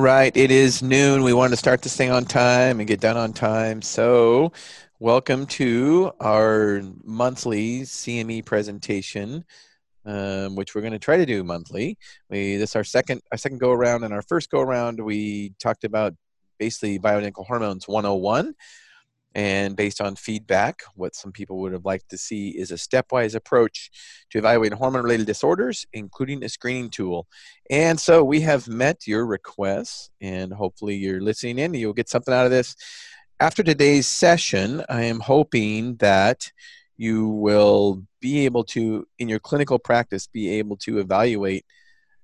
Right, it is noon. We want to start this thing on time and get done on time. So, welcome to our monthly CME presentation, um, which we're going to try to do monthly. We this our second our second go around, and our first go around we talked about basically bioidentical hormones 101. And based on feedback, what some people would have liked to see is a stepwise approach to evaluating hormone related disorders, including a screening tool. And so we have met your requests, and hopefully you're listening in. You'll get something out of this. After today's session, I am hoping that you will be able to, in your clinical practice, be able to evaluate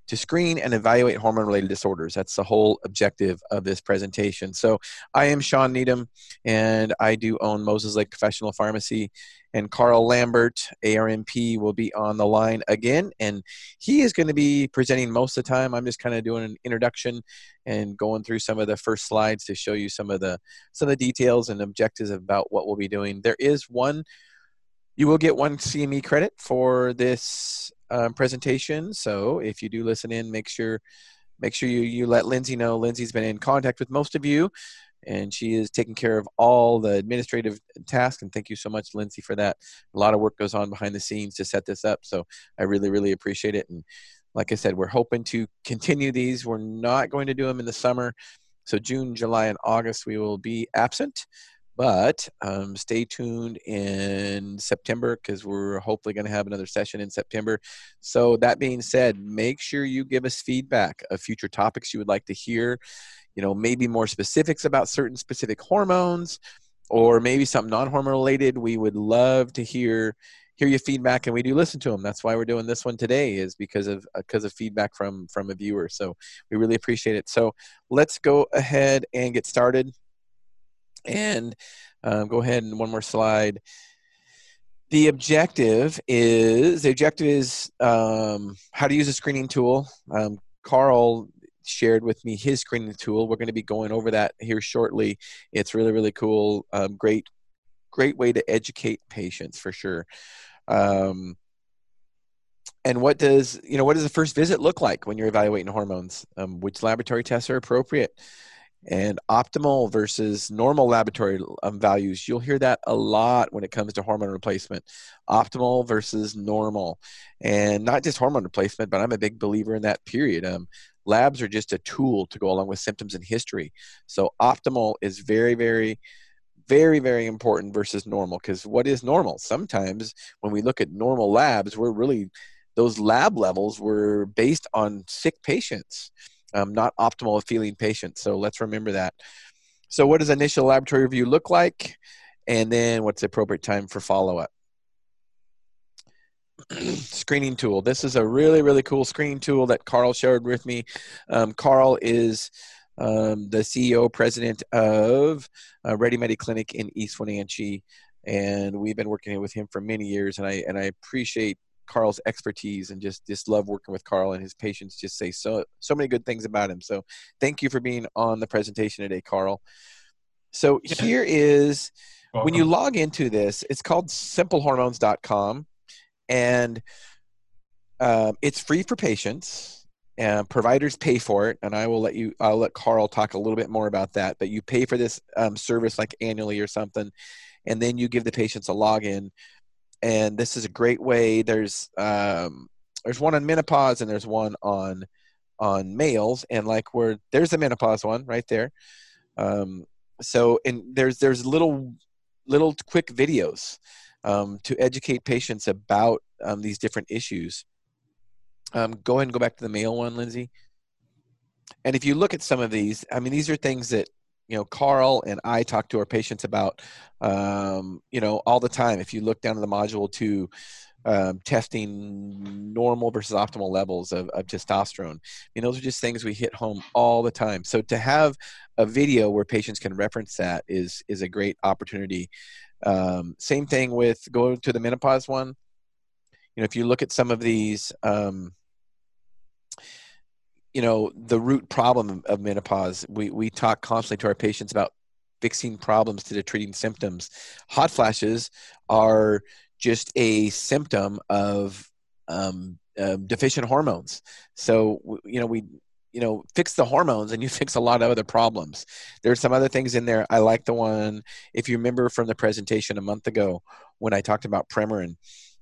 to screen and evaluate hormone related disorders. That's the whole objective of this presentation. So, I am Shawn Needham, and I do own Moses Lake Professional Pharmacy. And Karl Lambert, ARNP, will be on the line again, and he is going to be presenting most of the time. I'm just kind of doing an introduction and going through some of the first slides to show you some of the some of the details and objectives about what we'll be doing. There is one you will get one CME credit for this um, presentation. So if you do listen in, make sure make sure you, you let Lindsay know. Lindsay's been in contact with most of you, and she is taking care of all the administrative tasks. And thank you so much, Lindsay, for that. A lot of work goes on behind the scenes to set this up. So I really, really appreciate it. And like I said, we're hoping to continue these. We're not going to do them in the summer. So June, July, and August, we will be absent. But um, stay tuned in September because we're hopefully going to have another session in September. So, that being said, make sure you give us feedback of future topics you would like to hear. You know, maybe more specifics about certain specific hormones or maybe something non hormone related. We would love to hear hear your feedback and we do listen to them that's why we're doing this one today is because of because of feedback from from a viewer so we really appreciate it so let's go ahead and get started and um, go ahead and one more slide. The objective is the objective is um, how to use a screening tool. Um, Karl shared with me his screening tool. We're going to be going over that here shortly. It's really really cool. Um, great great way to educate patients for sure. Um, and what does you know what does the first visit look like when you're evaluating hormones? Um, which laboratory tests are appropriate? And optimal versus normal laboratory um, values. You'll hear that a lot when it comes to hormone replacement. Optimal versus normal. And not just hormone replacement, but I'm a big believer in that period. Um, labs are just a tool to go along with symptoms and history. So optimal is very, very, very, very important versus normal because what is normal? Sometimes when we look at normal labs, we're really, those lab levels were based on sick patients um, not optimal of feeling patients. So let's remember that. So, what does initial laboratory review look like? And then, what's the appropriate time for follow up? screening tool. This is a really, really cool screening tool that Karl shared with me. Um, Karl is um, the CEO, president of uh, RediMedi Clinic in East Wenatchee, and we've been working with him for many years. And I and I appreciate Karl's expertise and just just love working with Karl and his patients just say so so many good things about him. So thank you for being on the presentation today, Karl. So here is when you log into this, it's called simplehormones.com and um, it's free for patients and providers pay for it. And i will let you i'll let karl talk a little bit more about that. But you pay for this um, service like annually or something. And then you give the patients a login and this is a great way. There's um, there's one on menopause and there's one on on males, and like where there's the menopause one right there. Um, so and there's there's little little quick videos um, to educate patients about um, these different issues. Um, go ahead and go back to the male one, Lindsay. And if you look at some of these, I mean, these are things that you know karl and i talk to our patients about um, you know all the time. If you look down in the module to um, testing normal versus optimal levels of, of testosterone I mean, those are just things we hit home all the time. So to have a video where patients can reference that is is a great opportunity. Um, same thing with going to the menopause one. You know if you look at some of these um, you know the root problem of menopause we we talk constantly to our patients about fixing problems to the treating symptoms. Hot flashes are just a symptom of um, uh, deficient hormones. So you know we you know fix the hormones and you fix a lot of other problems. There's some other things in there. I like the one if you remember from the presentation a month ago when i talked about premarin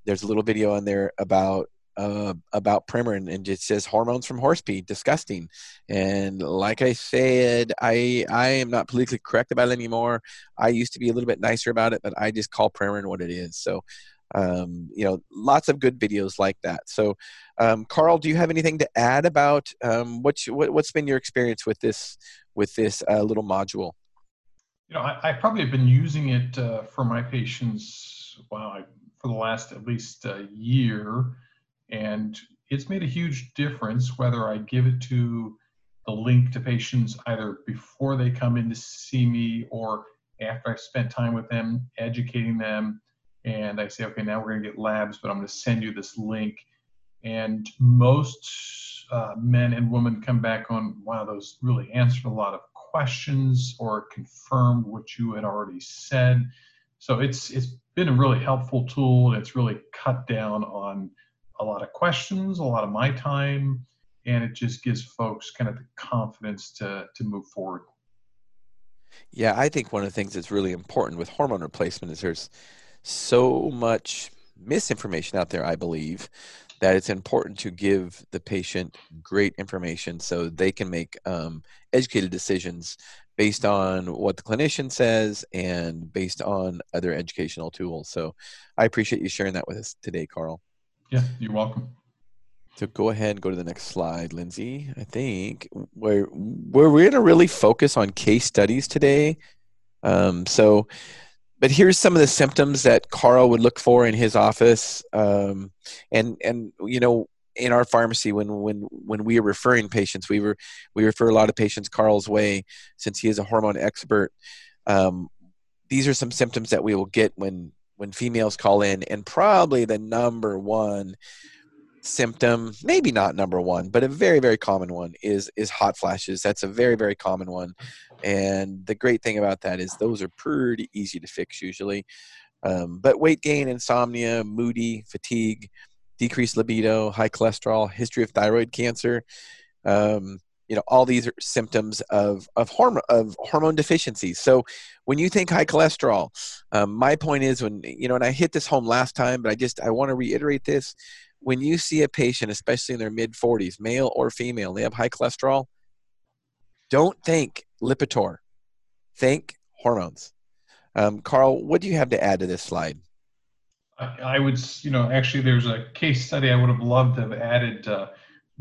there's a little video in there about uh, about Premarin and it says hormones from horse pee, disgusting. And like I said, I I am not politically correct about it anymore. I used to be a little bit nicer about it, but I just call Premarin what it is. So um, you know, lots of good videos like that. So, um, Karl, do you have anything to add about um, what, what's been your experience with this with this uh, little module? You know, I, I, probably have been using it uh, for my patients. Wow, I, for the last at least a year, and it's made a huge difference whether I give it to the link to patients either before they come in to see me or after I've spent time with them, educating them and I say, okay, now we're going to get labs, but I'm going to send you this link. And most uh, men and women come back on, wow, those really answered a lot of questions or confirmed what you had already said. So it's it's been a really helpful tool. And it's really cut down on a lot of questions, a lot of my time, and it just gives folks kind of the confidence to to move forward. Yeah, I think one of the things that's really important with hormone replacement is there's so much misinformation out there, I believe, that it's important to give the patient great information so they can make um, educated decisions based on what the clinician says and based on other educational tools. So I appreciate you sharing that with us today, Karl. Yeah, you're welcome. So go ahead and go to the next slide, Lindsay. I think we're, we're going to really focus on case studies today. Um, so but here's some of the symptoms that Karl would look for in his office, um, and and you know in our pharmacy when when when we are referring patients, we were we refer a lot of patients Karl's way since he is a hormone expert. Um, these are some symptoms that we will get when when females call in, and probably the number one symptom maybe not number one but a very very common one is is hot flashes. That's a very very common one. And the great thing about that is those are pretty easy to fix usually. Um, but weight gain insomnia moody fatigue decreased libido high cholesterol history of thyroid cancer um, you know all these are symptoms of of hormone of hormone deficiencies so when you think high cholesterol um, my point is when you know and i hit this home last time but i just i want to reiterate this when you see a patient, especially in their mid 40s, male or female, they have high cholesterol, don't think Lipitor, think hormones. Um, Karl, what do you have to add to this slide? I, I, would, you know, actually, there's a case study I would have loved to have added, uh,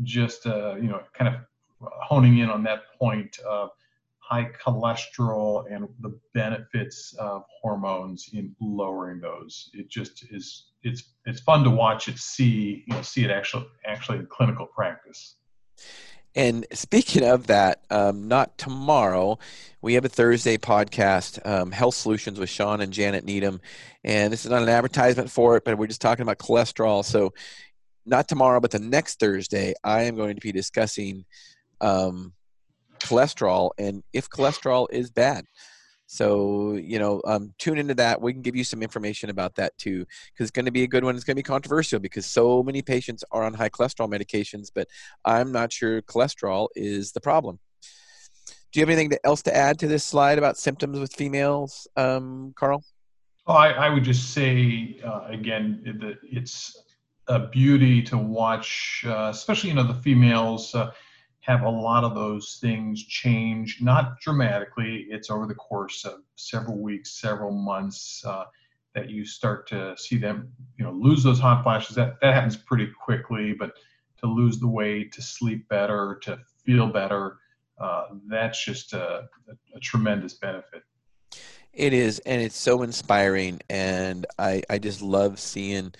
just, uh, you know, kind of honing in on that point. of high cholesterol and the benefits of hormones in lowering those. It just is it's it's fun to watch it see you know see it actually actually in clinical practice. And speaking of that, um, not tomorrow. We have a Thursday podcast, um, Health Solutions with Shawn and Janet Needham. And this is not an advertisement for it, but we're just talking about cholesterol. So, not tomorrow, but the next Thursday, I am going to be discussing um, cholesterol and if cholesterol is bad. So, you know, um, tune into that. We can give you some information about that too, because it's going to be a good one. It's going to be controversial because so many patients are on high cholesterol medications, but I'm not sure cholesterol is the problem. Do you have anything else to add to this slide about symptoms with females, um, Karl? Well, I, I, would just say uh, again that it's a beauty to watch, uh, especially you know the females. Uh, have a lot of those things change, not dramatically. It's over the course of several weeks, several months uh, that you start to see them, you know, lose those hot flashes. That that happens pretty quickly, but to lose the weight, to sleep better, to feel better, uh, that's just a, a, a tremendous benefit. It is, and it's so inspiring, and I I just love seeing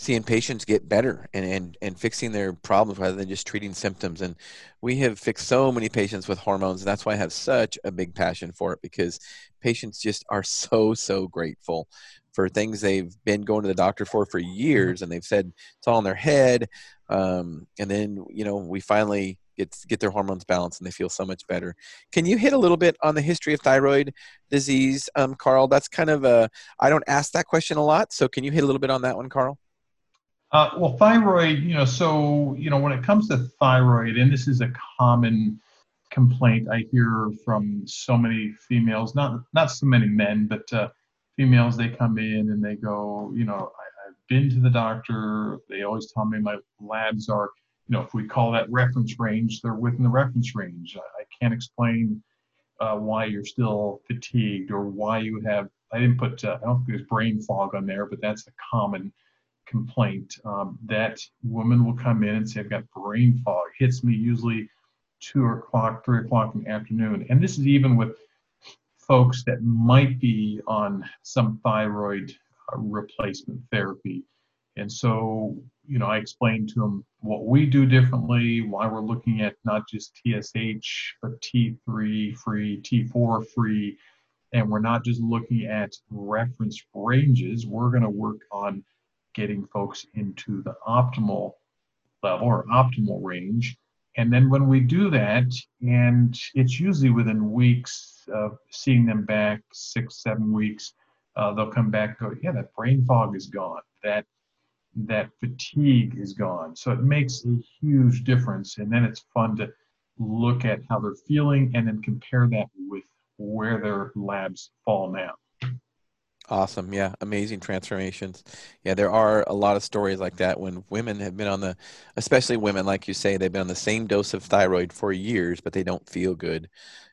seeing patients get better and, and, and fixing their problems rather than just treating symptoms. And we have fixed so many patients with hormones. And that's why I have such a big passion for it because patients just are so, so grateful for things they've been going to the doctor for for years and they've said it's all in their head. Um, and then, you know, we finally get, get their hormones balanced and they feel so much better. Can you hit a little bit on the history of thyroid disease, um, Karl? That's kind of a, I don't ask that question a lot. So can you hit a little bit on that one, Karl? Uh, well, thyroid, you know, so, you know, when it comes to thyroid, and this is a common complaint I hear from so many females, not not so many men, but uh, females, they come in and they go, you know, I, I've been to the doctor. They always tell me my labs are, you know, if we call that reference range, they're within the reference range. I, I can't explain uh, why you're still fatigued or why you have. I didn't put uh, I don't think there's brain fog on there, but that's a common complaint. Um, that woman will come in and say, "I've got brain fog." Hits me usually two o'clock, three o'clock in the afternoon, and this is even with folks that might be on some thyroid uh, replacement therapy. And so, you know, I explained to them what we do differently, why we're looking at not just TSH, but T3 free, T4 free. And we're not just looking at reference ranges, we're going to work on getting folks into the optimal level or optimal range. And then when we do that, and it's usually within weeks, of seeing them back six, seven weeks, uh, they'll come back go, yeah, that brain fog is gone. That that fatigue is gone. So it makes a huge difference. And then it's fun to look at how they're feeling and then compare that with where their labs fall now. Awesome. Yeah. Amazing transformations. Yeah. There are a lot of stories like that when women have been on the, especially women, like you say, they've been on the same dose of thyroid for years, but they don't feel good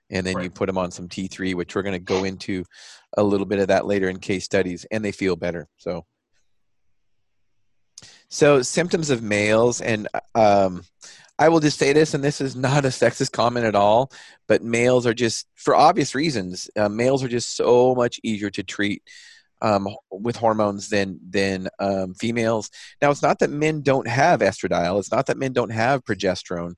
and then right. you put them on some T3, which we're going to go into a little bit of that later in case studies, and they feel better. So, so symptoms of males, and um, I will just say this, and this is not a sexist comment at all, but males are just, for obvious reasons, uh, males are just so much easier to treat um, with hormones than than um, females. Now, it's not that men don't have estradiol. It's not that men don't have progesterone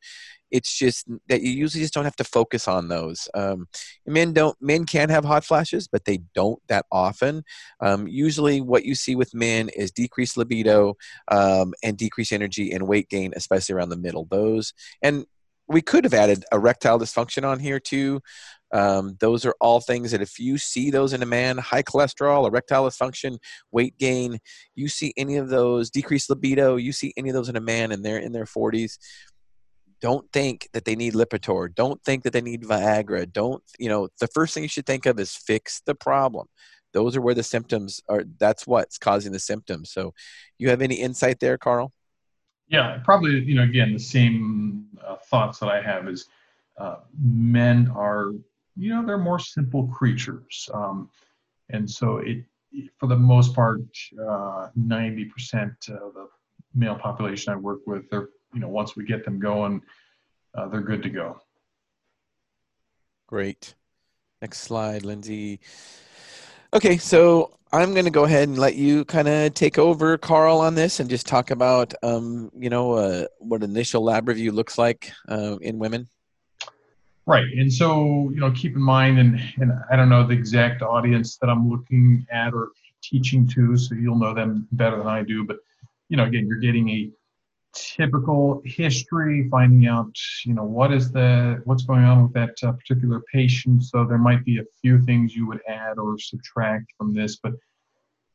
it's just that you usually just don't have to focus on those. Um, men don't men can have hot flashes, but they don't that often. Um, usually, what you see with men is decreased libido um, and decreased energy and weight gain, especially around the middle. Those and we could have added erectile dysfunction on here too. Um, those are all things that if you see those in a man, high cholesterol, erectile dysfunction, weight gain, you see any of those, decreased libido, you see any of those in a man and they're in their 40s, don't think that they need Lipitor. Don't think that they need Viagra. Don't, you know, the first thing you should think of is fix the problem. Those are where the symptoms are. That's what's causing the symptoms. So, you have any insight there, Karl? Yeah, probably, you know, again, the same uh, thoughts that I have is uh, men are, you know, they're more simple creatures. Um, and so, it, for the most part, uh, 90% of the male population I work with, they're you know, once we get them going, uh, they're good to go. Great. Next slide, Lindsay. Okay, so I'm going to go ahead and let you kind of take over, Karl, on this and just talk about, um, you know, uh, what initial lab review looks like uh, in women. Right, and so you know, keep in mind, and and I don't know the exact audience that I'm looking at or teaching to, so you'll know them better than I do. But you know, again, you're getting a typical history, finding out, you know, what is the what's going on with that uh, particular patient. So there might be a few things you would add or subtract from this, but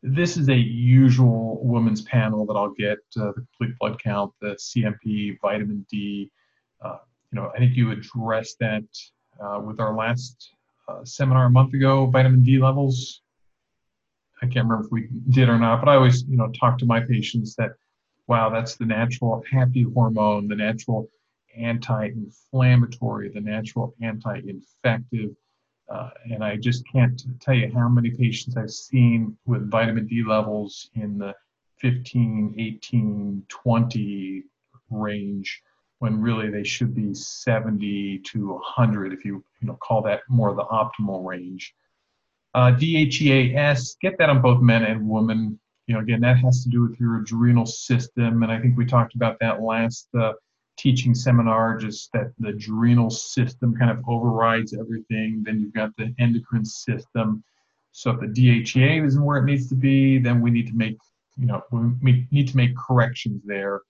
this is a usual women's panel that I'll get uh, the complete blood count, the CMP, vitamin D. Uh, you know, I think you addressed that uh, with our last uh, seminar a month ago, vitamin D levels. I can't remember if we did or not, but I always, you know, talk to my patients that wow, that's the natural happy hormone, the natural anti-inflammatory, the natural anti-infective. Uh, and I just can't tell you how many patients I've seen with vitamin D levels in the 15, 18, 20 range when really they should be 70 to 100 if you you know call that more the optimal range. Uh, DHEAS, get that on both men and women you know, again, that has to do with your adrenal system. And I think we talked about that last uh, teaching seminar, just that the adrenal system kind of overrides everything. Then you've got the endocrine system. So if the DHEA isn't where it needs to be, then we need to make, you know, we need to make corrections there.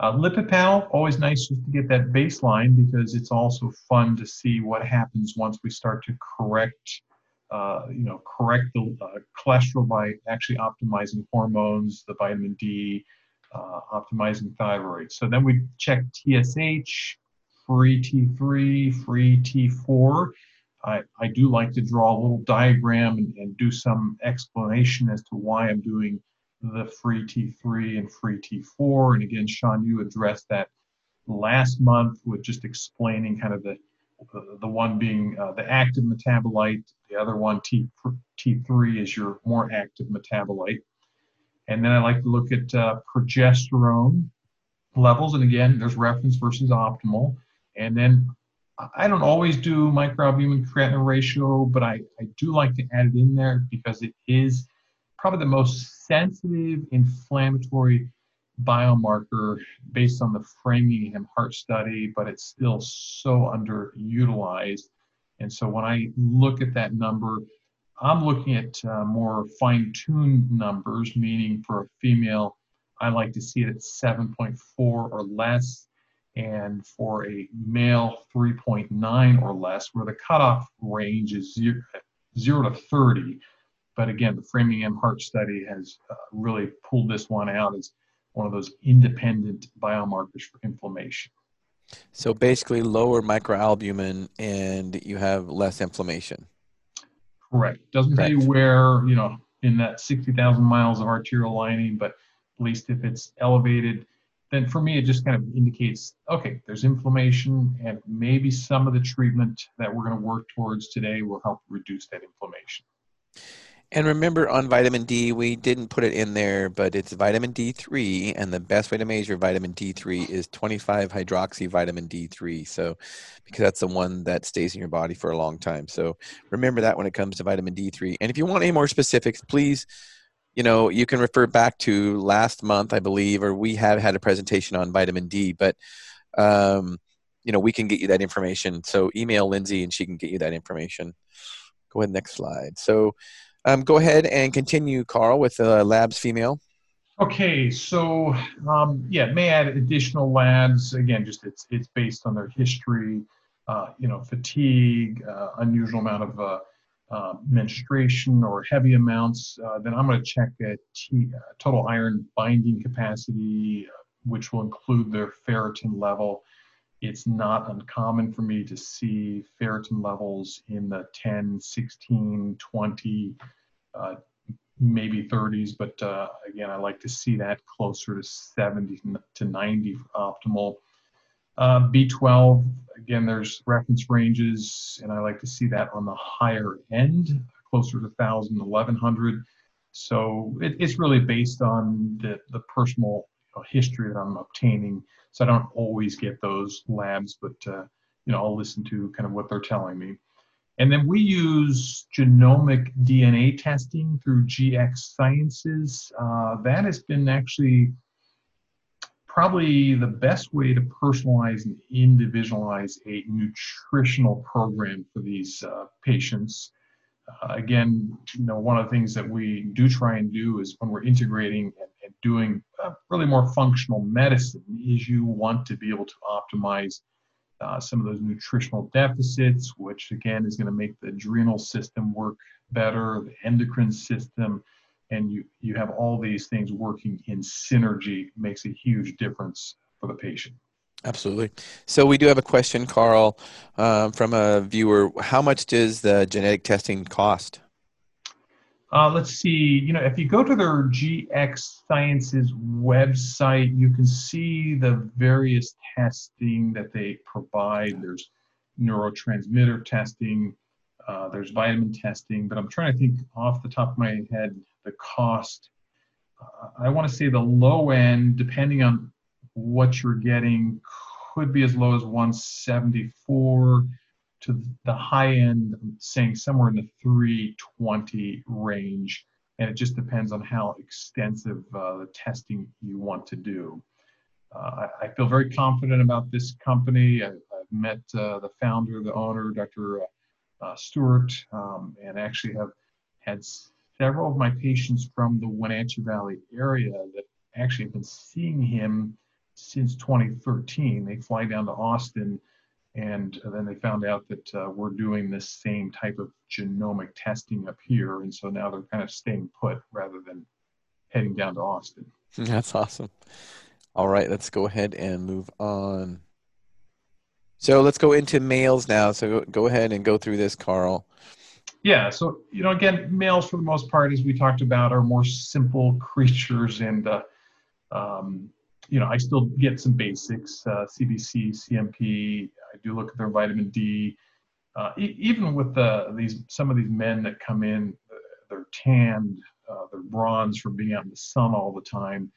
Uh, panel, always nice just to get that baseline because it's also fun to see what happens once we start to correct uh, you know, correct the uh, cholesterol by actually optimizing hormones, the vitamin D, uh, optimizing thyroid. So then we check TSH, free T3, free T4. I, I do like to draw a little diagram and, and do some explanation as to why I'm doing the free T3 and free T4. And again, Shawn, you addressed that last month with just explaining kind of the the one being uh, the active metabolite, the other one T, T3 is your more active metabolite. And then I like to look at uh, progesterone levels, and again, there's reference versus optimal. And then I don't always do microalbumin creatinine ratio, but I, I do like to add it in there because it is probably the most sensitive inflammatory biomarker based on the Framingham heart study, but it's still so underutilized. And so when I look at that number, I'm looking at uh, more fine tuned numbers, meaning for a female, I like to see it at 7.4 or less and for a male 3.9 or less where the cutoff range is zero, zero to 30 but again the framingham heart study has uh, really pulled this one out as one of those independent biomarkers for inflammation. So basically lower microalbumin and you have less inflammation. Correct. Doesn't correct. tell you where you know in that 60000 miles of arterial lining but at least if it's elevated then for me it just kind of indicates okay there's inflammation and maybe some of the treatment that we're going to work towards today will help reduce that inflammation and remember on vitamin D, we didn't put it in there, but it's vitamin D3, and the best way to measure vitamin D3 is 25 hydroxy vitamin D3. So, because that's the one that stays in your body for a long time. So, remember that when it comes to vitamin D3. And if you want any more specifics, please you know, you can refer back to last month, I believe, or we have had a presentation on vitamin D, but, um, you know, we can get you that information. So email Lindsay and she can get you that information. Go ahead, next slide. So um, go ahead and continue, Karl, with uh, labs female. Okay, so um, yeah, may add additional labs. Again, just it's it's based on their history, uh, you know, fatigue, uh, unusual amount of uh, uh, menstruation or heavy amounts, uh, then I'm going to check a T, uh, total iron binding capacity, which will include their ferritin level. It's not uncommon for me to see ferritin levels in the 10, 16, 20, uh, maybe 30s, but again, I like to see that closer to 70 to 90 optimal. Uh, B12, again, there's reference ranges, and I like to see that on the higher end, closer to 1,000, 1,100. So it, it's really based on the, the personal history that I'm obtaining. So I don't always get those labs, but uh, you know I'll listen to kind of what they're telling me. And then we use genomic DNA testing through GX Sciences. Uh, that has been actually probably the best way to personalize and individualize a nutritional program for these uh, patients. Uh, again, you know, one of the things that we do try and do is when we're integrating and, and doing uh, really more functional medicine, is you want to be able to optimize uh, some of those nutritional deficits, which again is going to make the adrenal system work better, the endocrine system, and you, you have all these things working in synergy makes a huge difference for the patient. Absolutely. So we do have a question, Karl, um, from a viewer. How much does the genetic testing cost? Uh, let's see. You know, if you go to their GX Sciences website, you can see the various testing that they provide. There's neurotransmitter testing, uh, there's vitamin testing, but I'm trying to think off the top of my head the cost. Uh, I want to say the low end, depending on what you're getting, could be as low as 174 to the high end, I'm saying somewhere in the 320 range. And it just depends on how extensive uh, the testing you want to do. Uh, I, I, feel very confident about this company. I, have met uh, the founder, the owner, Dr. Uh, uh, Stewart, um, and actually have had several of my patients from the Wenatchee Valley area that actually have been seeing him since 2013. They fly down to Austin, and then they found out that uh, we're doing this same type of genomic testing up here, and so now they're kind of staying put rather than heading down to Austin. That's awesome. All right, let's go ahead and move on. So let's go into males now. So go, go ahead and go through this, Karl. Yeah, so you know, again, males for the most part, as we talked about, are more simple creatures, and uh, um, you know, I still get some basics: uh, CBC, CMP. I do look at their vitamin D. Uh, e- even with the, these some of these men that come in, they're tanned, uh, they're bronzed from being out in the sun all the time,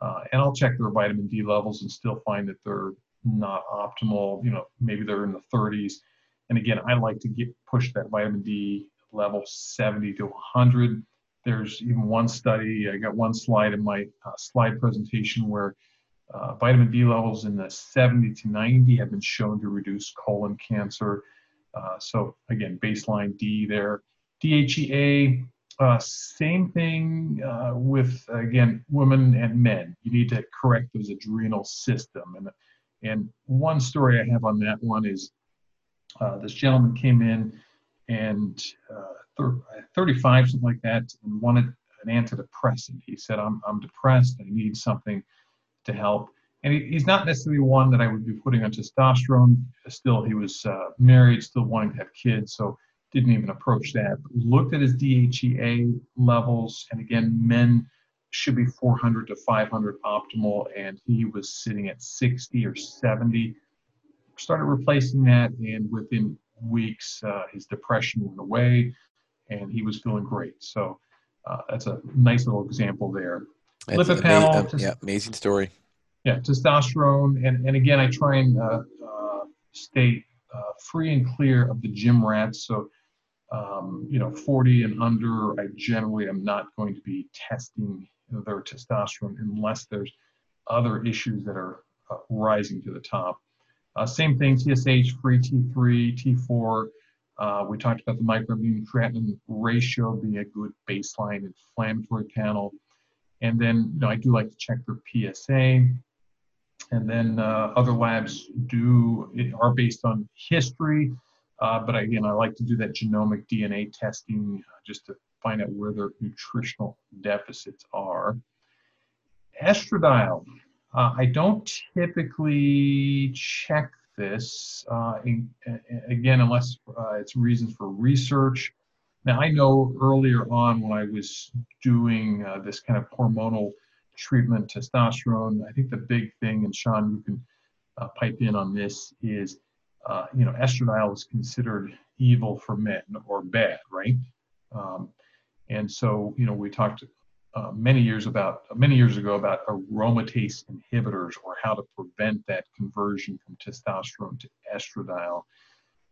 uh, and I'll check their vitamin D levels and still find that they're not optimal. You know, maybe they're in the 30s. And again, I like to get push that vitamin D level 70 to 100. There's even one study, I got one slide in my uh, slide presentation where uh, vitamin D levels in the 70 to 90 have been shown to reduce colon cancer. Uh, so again, baseline D there. DHEA, uh, same thing uh, with again women and men. You need to correct those adrenal system. And and one story I have on that one is uh, this gentleman came in and uh, 35, something like that, and wanted an antidepressant. He said, I'm, I'm depressed, I need something to help. And he, he's not necessarily one that I would be putting on testosterone. Still, he was uh, married, still wanting to have kids, so didn't even approach that. Looked at his DHEA levels, and again, men should be 400 to 500 optimal, and he was sitting at 60 or 70. Started replacing that, and within weeks, uh, his depression went away, and he was feeling great. So uh, that's a nice little example there. That's Lipid panel, yeah, amazing story. Yeah, testosterone, and and again, I try and uh, uh, stay uh, free and clear of the gym rats. So. Um, you know, 40 and under, I generally am not going to be testing their testosterone unless there's other issues that are uh, rising to the top. Uh, same thing, TSH, free T3, T4. Uh, we talked about the microalbumin creatinine ratio being a good baseline inflammatory panel. And then you know, I do like to check for PSA. And then uh, other labs do are based on history. Uh, but again, I like to do that genomic DNA testing uh, just to find out where their nutritional deficits are. Estradiol, uh, I don't typically check this, uh, in, again, unless uh, it's reasons for research. Now, I know earlier on when I was doing uh, this kind of hormonal treatment, testosterone, I think the big thing, and Shawn, you can uh, pipe in on this, is, uh, you know, estradiol is considered evil for men or bad, right? Um, and so, you know, we talked uh, many years about many years ago about aromatase inhibitors or how to prevent that conversion from testosterone to estradiol.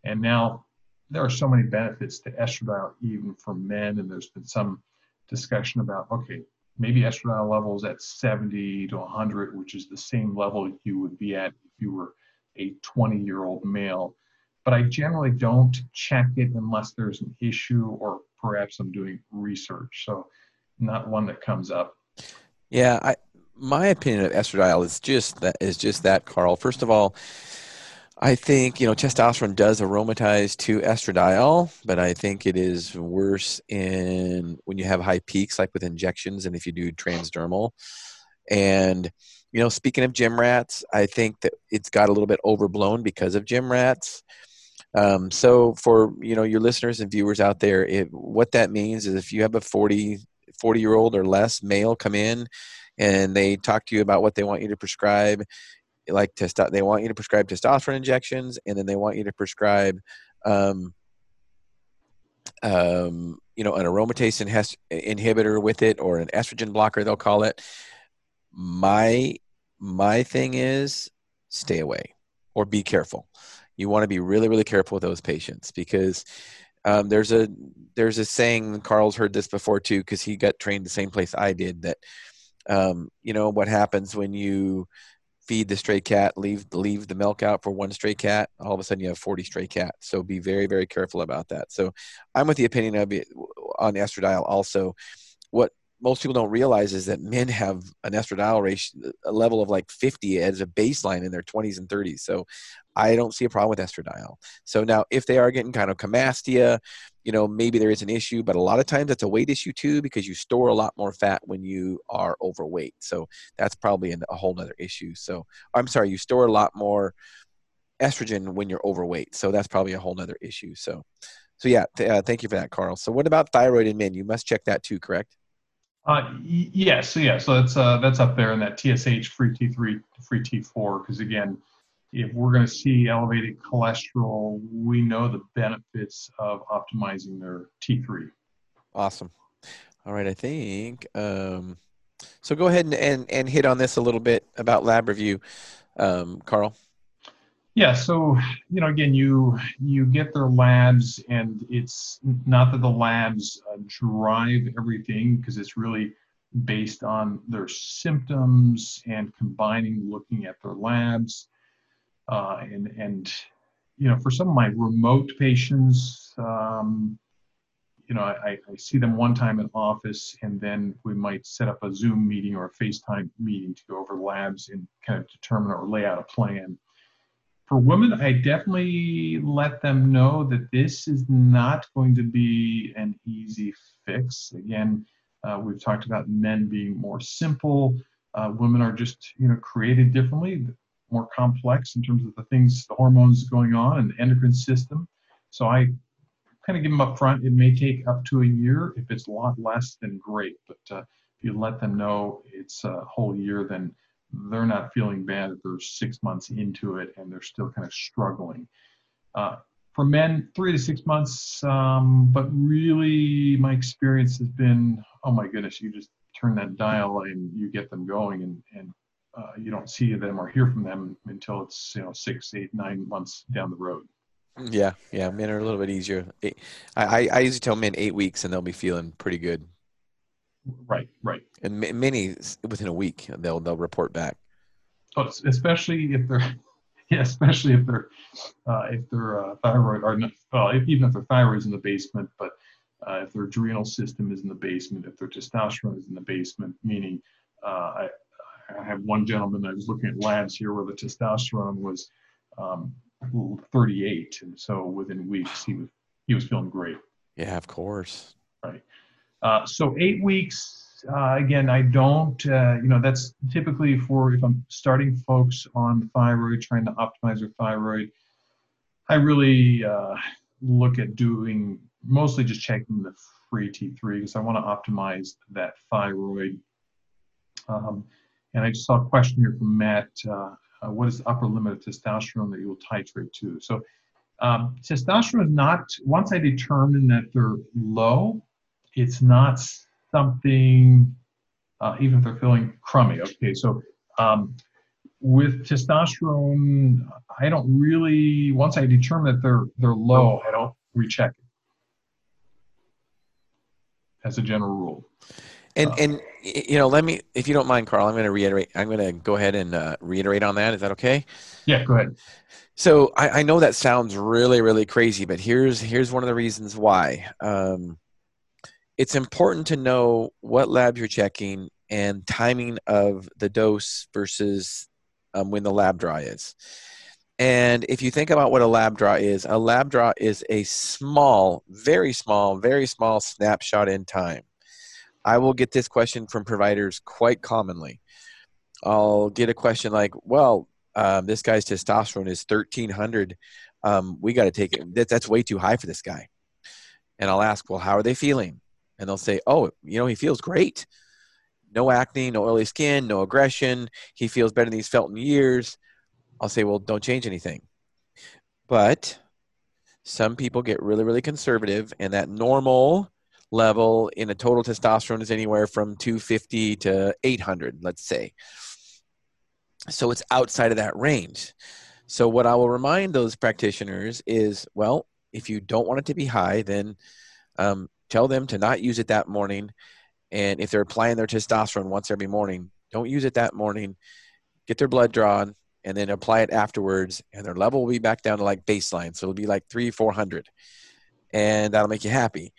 And now there are so many benefits to estradiol even for men, and there's been some discussion about okay, maybe estradiol levels at 70 to 100, which is the same level you would be at if you were a 20 year old male. But I generally don't check it unless there's an issue or perhaps I'm doing research. So not one that comes up. Yeah, I, my opinion of estradiol is just that is just that, Karl. First of all, I think you know testosterone does aromatize to estradiol, but I think it is worse in when you have high peaks, like with injections, and if you do transdermal. And you know, speaking of gym rats, I think that it's got a little bit overblown because of gym rats. Um, so for you know your listeners and viewers out there, it, what that means is if you have a 40 40 year old or less male come in and they talk to you about what they want you to prescribe like testo- they want you to prescribe testosterone injections and then they want you to prescribe um, um, you know an aromatase inhibitor with it or an estrogen blocker they'll call it. My my thing is stay away or be careful. You want to be really really careful with those patients because um, there's a there's a saying Karl's heard this before too because he got trained the same place I did that um, you know what happens when you feed the stray cat leave leave the milk out for one stray cat all of a sudden you have 40 stray cats. So be very very careful about that. So I'm with the opinion of on estradiol also. What most people don't realize is that men have an estradiol ratio, a level of like 50 as a baseline in their 20s and 30s. So I don't see a problem with estradiol. So now, if they are getting kind of gynecomastia, you know, maybe there is an issue, but a lot of times it's a weight issue too because you store a lot more fat when you are overweight. So that's probably a whole other issue. So I'm sorry, you store a lot more estrogen when you're overweight. So that's probably a whole other issue. So, so yeah, th- uh, thank you for that, Karl. So what about thyroid in men? You must check that too, correct? Uh, yes, yeah. So that's uh, that's up there in that TSH free T3, free T4. Because again, if we're going to see elevated cholesterol, we know the benefits of optimizing their T3. Awesome. All right, I think. Um, so go ahead and, and, and hit on this a little bit about lab review, um, Karl. Yeah, so you know, again, you you get their labs, and it's not that the labs uh, drive everything because it's really based on their symptoms and combining looking at their labs, uh, and and you know, for some of my remote patients, um, you know, I, I see them one time in office, and then we might set up a Zoom meeting or a FaceTime meeting to go over labs and kind of determine or lay out a plan for women, I definitely let them know that this is not going to be an easy fix. Again, uh, we've talked about men being more simple. Uh, women are just, you know, created differently, more complex in terms of the things, the hormones going on and the endocrine system. So I kind of give them up front. It may take up to a year. If it's a lot less, then great. But uh, if you let them know it's a whole year, then they're not feeling bad that they're six months into it and they're still kind of struggling. Uh, for men, three to six months, um, but really my experience has been, oh my goodness, you just turn that dial and you get them going and, and uh, you don't see them or hear from them until it's, you know, six, eight, nine months down the road. Yeah, yeah, men are a little bit easier. I, I I usually tell men eight weeks and they'll be feeling pretty good. Right, right. And many within a week they'll they'll report back. Oh, especially if they're yeah, especially if they're uh, if their uh, thyroid or not, well, if, even if their thyroid is in the basement, but uh, if their adrenal system is in the basement, if their testosterone is in the basement, meaning uh, I, I have one gentleman I was looking at labs here where the testosterone was um, 38, and so within weeks he was he was feeling great. Yeah, of course. Right. Uh, so eight weeks, uh, again, I don't, uh, you know, that's typically for if I'm starting folks on thyroid, trying to optimize their thyroid. I really uh, look at doing mostly just checking the free T3 because I want to optimize that thyroid. Um, and I just saw a question here from Matt. Uh, what is the upper limit of testosterone that you will titrate to? So um, testosterone is not, once I determine that they're low, it's not something, uh, even if they're feeling crummy. Okay, so um, with testosterone, I don't really. Once I determine that they're they're low, I don't recheck it. As a general rule. And uh, and you know, let me, if you don't mind, Karl, I'm going to reiterate. I'm going to go ahead and uh, reiterate on that. Is that okay? Yeah, go ahead. So I, I, know that sounds really, really crazy, but here's here's one of the reasons why. Um, it's important to know what lab you're checking and timing of the dose versus um, when the lab draw is. And if you think about what a lab draw is, a lab draw is a small, very small, very small snapshot in time. I will get this question from providers quite commonly. I'll get a question like, well, um, this guy's testosterone is 1300. Um, we got to take it. That, that's way too high for this guy. And I'll ask, well, how are they feeling? And they'll say, "Oh, you know, he feels great. No acne, no oily skin, no aggression. He feels better than he's felt in years." I'll say, "Well, don't change anything." But some people get really, really conservative, and that normal level in a total testosterone is anywhere from 250 to 800, let's say. So it's outside of that range. So what I will remind those practitioners is, well, if you don't want it to be high, then um, tell them to not use it that morning. And if they're applying their testosterone once every morning, don't use it that morning. Get their blood drawn and then apply it afterwards, and their level will be back down to like baseline. So it'll be like three, 400, and that'll make you happy.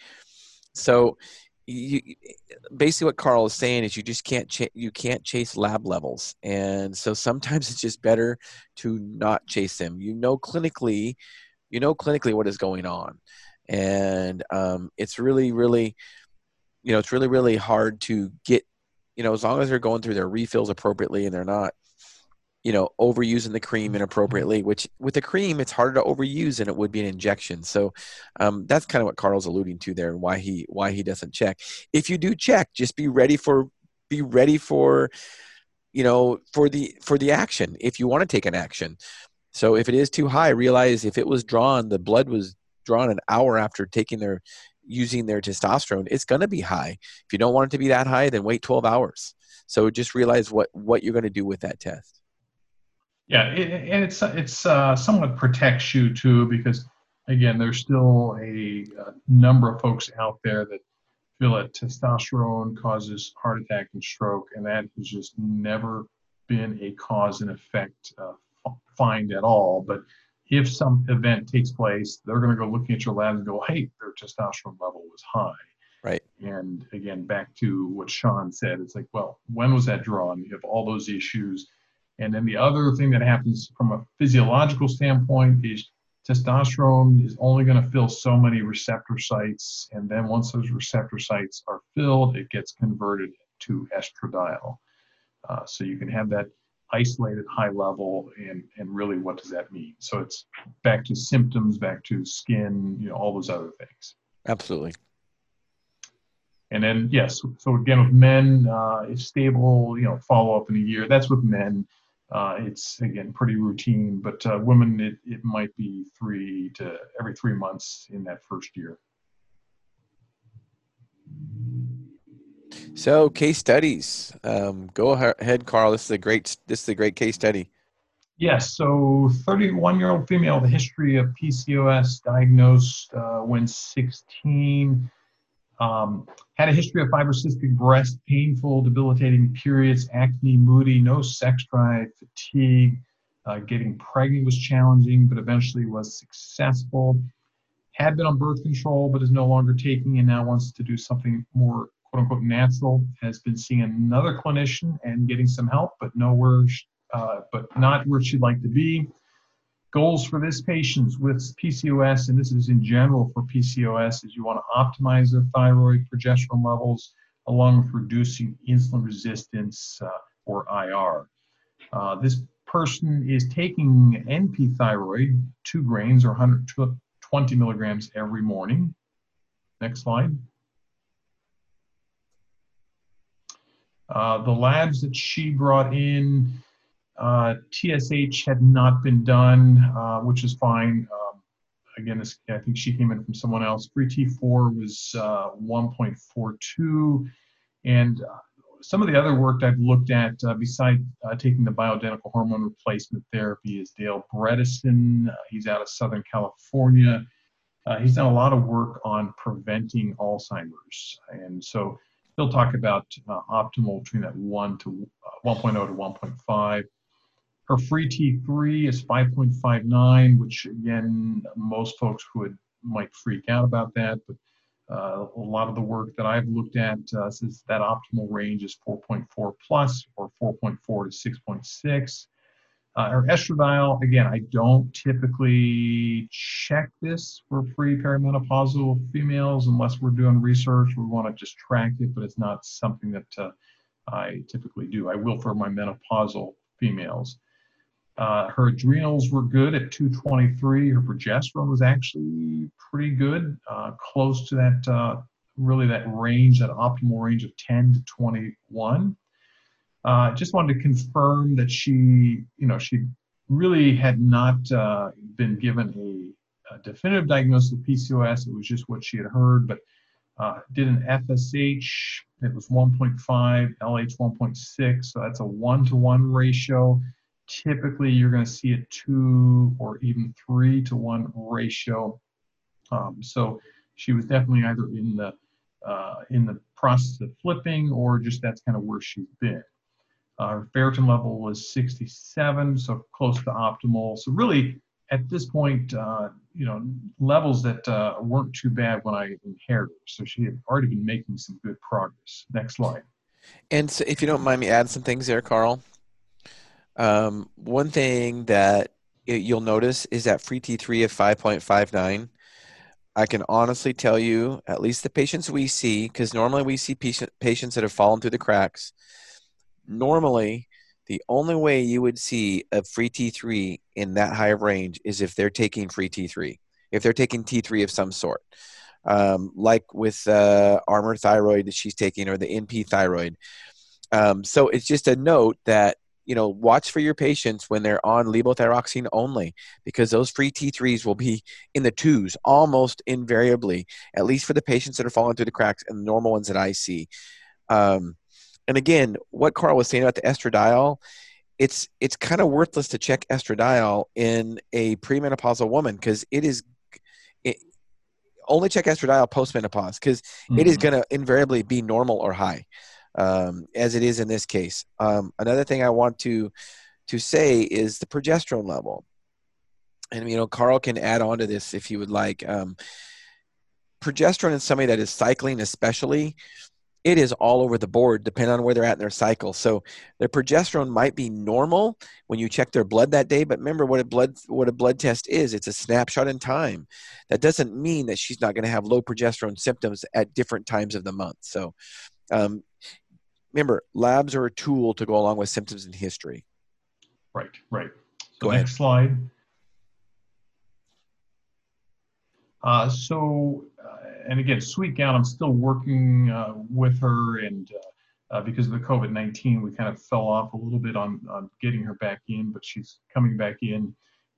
So, you basically what Karl is saying is you just can't ch- you can't chase lab levels, and so sometimes it's just better to not chase them. You know clinically, you know clinically what is going on, and um, it's really really, you know, it's really really hard to get, you know, as long as they're going through their refills appropriately and they're not you know overusing the cream inappropriately which with the cream it's harder to overuse than it would be an injection. So um, that's kind of what karl's alluding to there and why he why he doesn't check. If you do check just be ready for be ready for you know for the for the action if you want to take an action. So if it is too high realize if it was drawn the blood was drawn an hour after taking their using their testosterone it's going to be high. If you don't want it to be that high then wait 12 hours. So just realize what what you're going to do with that test. Yeah, it, and it's it's uh, somewhat protects you too because again, there's still a, a, number of folks out there that feel that testosterone causes heart attack and stroke, and that has just never been a cause and effect uh, find at all. But if some event takes place, they're going to go looking at your labs and go, "Hey, their testosterone level was high." Right. And again, back to what Shawn said, it's like, well, when was that drawn? You have all those issues and then the other thing that happens from a physiological standpoint is testosterone is only going to fill so many receptor sites. And then once those receptor sites are filled, it gets converted to estradiol. Uh, so you can have that isolated high level and, and really what does that mean? So it's back to symptoms, back to skin, you know, all those other things. Absolutely. And then, yes, so again, with men, uh, it's stable, you know, follow up in a year. That's with men. Uh, it's again pretty routine, but uh, women it, it might be three to every three months in that first year. So case studies. Um, go ahead, Karl. This is a great. This is a great case study. Yes. So, 31-year-old female, the history of PCOS, diagnosed uh, when 16. Um, had a history of fibrocystic breast, painful, debilitating periods, acne, moody, no sex drive, fatigue. Uh, getting pregnant was challenging, but eventually was successful. Had been on birth control, but is no longer taking and now wants to do something more quote unquote natural. Has been seeing another clinician and getting some help, but nowhere, uh, but not where she'd like to be. Goals for this patient with PCOS, and this is in general for PCOS, is you want to optimize their thyroid progesterone levels along with reducing insulin resistance uh, or IR. Uh, this person is taking NP thyroid, two grains or 120 milligrams every morning. Next slide. Uh, the labs that she brought in uh, TSH had not been done, uh, which is fine. Um, again, this, I think she came in from someone else. Free T4 was uh, 1.42. And uh, some of the other work I've looked at, besides taking the bioidentical hormone replacement therapy, is Dale Bredesen. he's out of Southern California. he's done a lot of work on preventing Alzheimer's. And so he'll talk about optimal between that 1 to 1.0 to 1.5. Her free T3 is 5.59, which again, most folks would might freak out about that, but uh, a lot of the work that I've looked at uh, says that optimal range is 4.4 plus or 4.4 to 6.6. Uh, or estradiol, again, I don't typically check this for pre perimenopausal females unless we're doing research. We want to just track it, but it's not something that uh, I typically do. I will for my menopausal females. Uh, her adrenals were good at 223. Her progesterone was actually pretty good, uh, close to that, uh, really that range, that optimal range of 10 to 21. Uh, just wanted to confirm that she, you know, she really had not uh, been given a, a, definitive diagnosis of PCOS. It was just what she had heard, but uh, did an FSH. It was 1.5, LH 1.6, so that's a one-to-one ratio typically you're going to see a two or even three to one ratio. Um, so she was definitely either in the uh, in the process of flipping or just that's kind of where she's been. Uh, her ferritin level was 67, so close to optimal. So really at this point, uh, you know, levels that uh, weren't too bad when I inherited. So she had already been making some good progress. Next slide. And so if you don't mind me adding some things there, Karl. Um, one thing that you'll notice is that free T3 of 5.59. I can honestly tell you, at least the patients we see, because normally we see patient, patients that have fallen through the cracks. Normally, the only way you would see a free T3 in that high of range is if they're taking free T3, if they're taking T3 of some sort, um, like with uh, Armour thyroid that she's taking or the NP thyroid. Um, so it's just a note that you know watch for your patients when they're on levothyroxine only because those free T3s will be in the twos almost invariably, at least for the patients that are falling through the cracks and the normal ones that I see. Um, and again, what Karl was saying about the estradiol, it's it's kind of worthless to check estradiol in a premenopausal woman because it is it, only check estradiol postmenopause because mm-hmm. it is going to invariably be normal or high, um, as it is in this case. Um, another thing I want to to say is the progesterone level, and you know Karl can add on to this if you would like. Um, progesterone in somebody that is cycling, especially, it is all over the board depending on where they're at in their cycle. So their progesterone might be normal when you check their blood that day, but remember what a blood what a blood test is. It's a snapshot in time. That doesn't mean that she's not going to have low progesterone symptoms at different times of the month. So um, remember, labs are a tool to go along with symptoms and history. Right, right. So go next ahead. slide. Uh, so and again, Sweet Gown, I'm still working uh, with her, and uh, uh because of the COVID 19, we kind of fell off a little bit on, on getting her back in, but she's coming back in.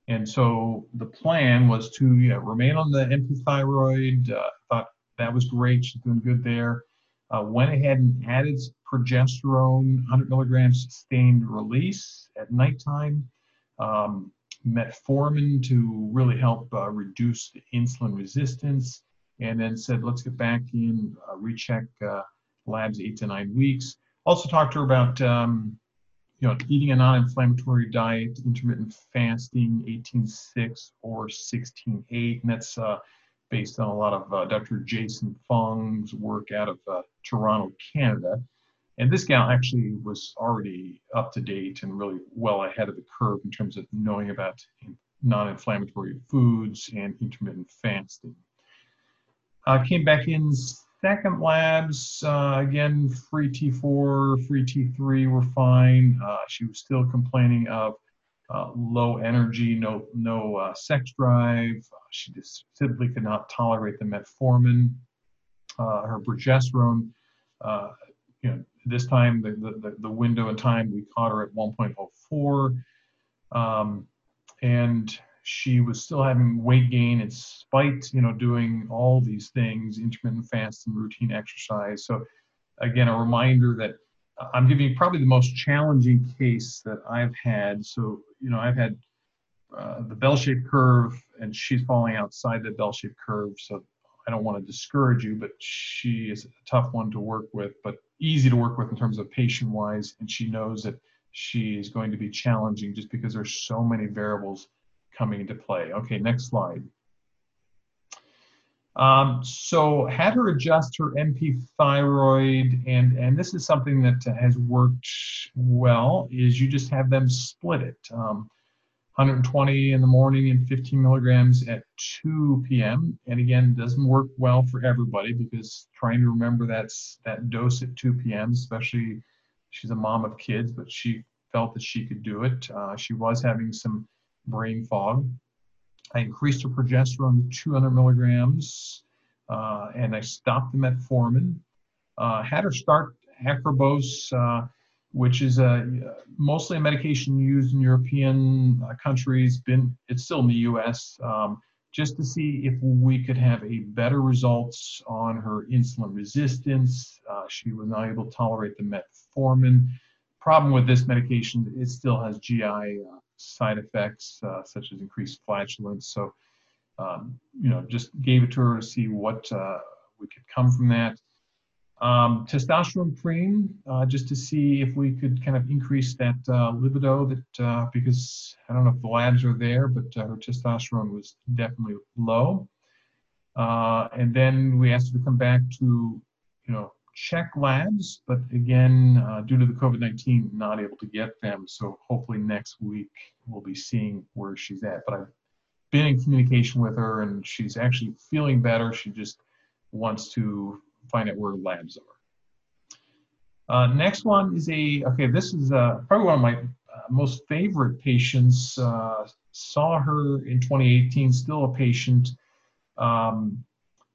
And so the plan was to yeah, remain on the NP thyroid. Uh, thought that was great. She's doing good there. Uh, went ahead and added progesterone, 100 milligrams sustained release at nighttime. Um, metformin to really help uh, reduce the insulin resistance and then said, let's get back in, uh, recheck uh, labs eight to nine weeks. Also talked to her about, um, you know, eating a non-inflammatory diet, intermittent fasting, 18-6 or 16-8, and that's uh, based on a lot of uh, Dr. Jason Fung's work out of uh, Toronto, Canada. And this gal actually was already up to date and really well ahead of the curve in terms of knowing about non-inflammatory foods and intermittent fasting. Uh, came back in second labs, uh, again, free T4, free T3 were fine. Uh, she was still complaining of uh, low energy, no, no uh, sex drive. she just simply could not tolerate the metformin. Uh, her progesterone, you know, this time the, the, the window in time we caught her at 1.04. Um, and she was still having weight gain in spite, you know, doing all these things, intermittent fasting, routine exercise. So again, a reminder that I'm giving you probably the most challenging case that I've had. So, you know, I've had uh, the bell-shaped curve and she's falling outside the bell-shaped curve. So I don't want to discourage you, but she is a tough one to work with, but easy to work with in terms of patient-wise. And she knows that she is going to be challenging just because there's so many variables coming into play. Okay, next slide. Um, so had her adjust her NP thyroid, and, and this is something that has worked well, is you just have them split it. Um, 120 in the morning and 15 milligrams at 2 p.m. And again, doesn't work well for everybody because trying to remember that's that dose at 2 p.m., especially she's a mom of kids, but she felt that she could do it. Uh, she was having some brain fog. I increased her progesterone to 200 milligrams, uh, and I stopped the metformin. Uh, had her start acarbose, uh, which is a, mostly a medication used in European uh, countries. Been it's still in the U.S. Um, just to see if we could have a better results on her insulin resistance. Uh, she was not able to tolerate the metformin. Problem with this medication, it still has GI uh, side effects uh, such as increased flatulence. So, um, you know, just gave it to her to see what uh, we could come from that. Um, testosterone cream, uh, just to see if we could kind of increase that uh, libido. That uh, because I don't know if the labs are there, but uh, her testosterone was definitely low. And then we asked her to come back to, you know, check labs, but again, uh, due to the COVID-19, not able to get them. So hopefully next week we'll be seeing where she's at. But I've been in communication with her, and she's actually feeling better. She just wants to find out where labs are. Uh, next one is a, okay, this is uh, probably one of my uh, most favorite patients. Uh, saw her in 2018, still a patient. Um,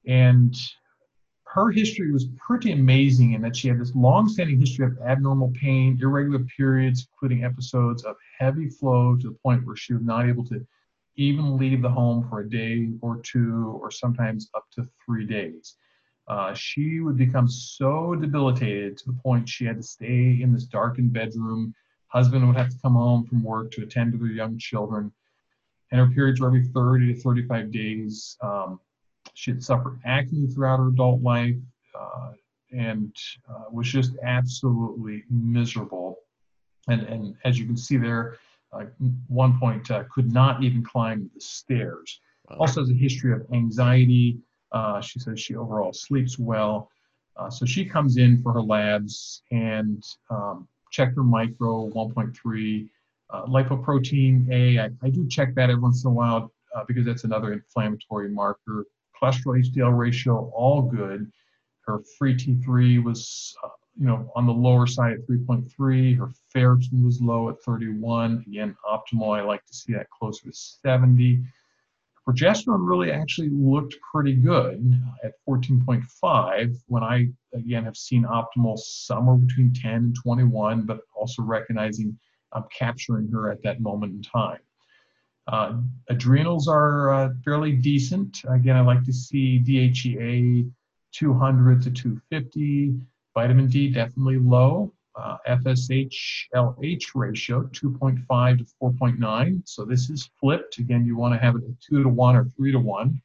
and her history was pretty amazing in that she had this long-standing history of abnormal pain, irregular periods, including episodes of heavy flow to the point where she was not able to even leave the home for a day or two, or sometimes up to three days. Uh, she would become so debilitated to the point she had to stay in this darkened bedroom. Husband would have to come home from work to attend to their young children. And her periods were every 30 to 35 days. Um, she had suffered acne throughout her adult life uh, and uh, was just absolutely miserable. And, and as you can see there, uh, one point uh, could not even climb the stairs. Wow. Also has a history of anxiety, uh, she says she overall sleeps well. Uh, so she comes in for her labs and um, check her micro 1.3 uh, lipoprotein A. I, I do check that every once in a while uh, because that's another inflammatory marker. Cholesterol HDL ratio, all good. Her free T3 was, uh, you know, on the lower side at 3.3. Her ferritin was low at 31. Again, optimal. I like to see that closer to 70. Progesterone really actually looked pretty good at 14.5 when I, again, have seen optimal somewhere between 10 and 21, but also recognizing I'm capturing her at that moment in time. Uh, adrenals are uh, fairly decent. Again, I like to see DHEA 200 to 250. Vitamin D definitely low uh, FSH LH ratio 2.5 to 4.9. So this is flipped. Again, you want to have it at 2 to 1 or 3 to 1.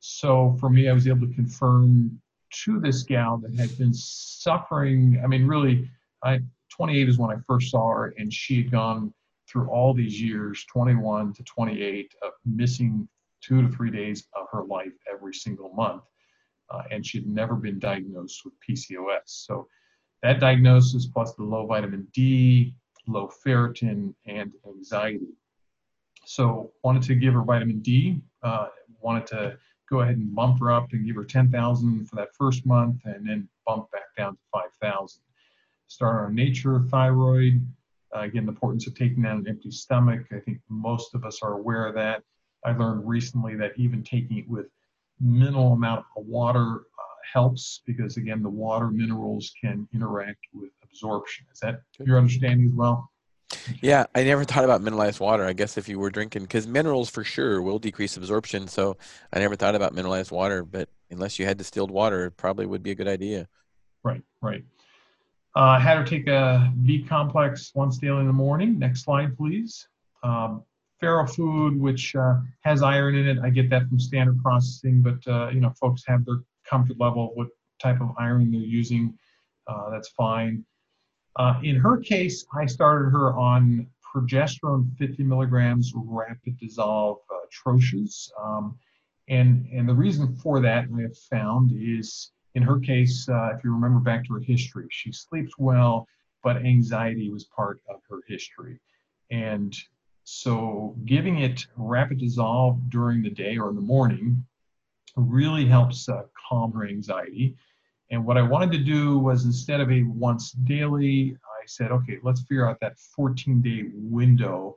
So for me, I was able to confirm to this gal that had been suffering. I mean, really, I 28 is when I first saw her, and she had gone through all these years, 21 to 28, of missing two to three days of her life every single month. Uh, and she'd never been diagnosed with PCOS. So that diagnosis plus the low vitamin D, low ferritin, and anxiety. So wanted to give her vitamin D, uh, wanted to go ahead and bump her up and give her 10,000 for that first month and then bump back down to 5,000. Start on nature thyroid. Uh, again, the importance of taking down an empty stomach. I think most of us are aware of that. I learned recently that even taking it with minimal amount of water helps because again the water minerals can interact with absorption. Is that your understanding as well? Yeah i never thought about mineralized water. I guess if you were drinking because minerals for sure will decrease absorption so i never thought about mineralized water but unless you had distilled water it probably would be a good idea. Right right uh, had her take a b complex once daily in the morning next slide please um, food, which uh, has iron in it. I get that from standard processing, but uh, you know, folks have their comfort level, what type of iron they're using, uh, that's fine. Uh, in her case, I started her on progesterone 50 milligrams rapid dissolve uh, troches. Um, and, and the reason for that I have found is in her case, uh, if you remember back to her history, she sleeps well, but anxiety was part of her history. And so giving it rapid dissolve during the day or in the morning really helps uh, calm her anxiety. And what I wanted to do was instead of a once daily, I said, okay, let's figure out that 14 day window.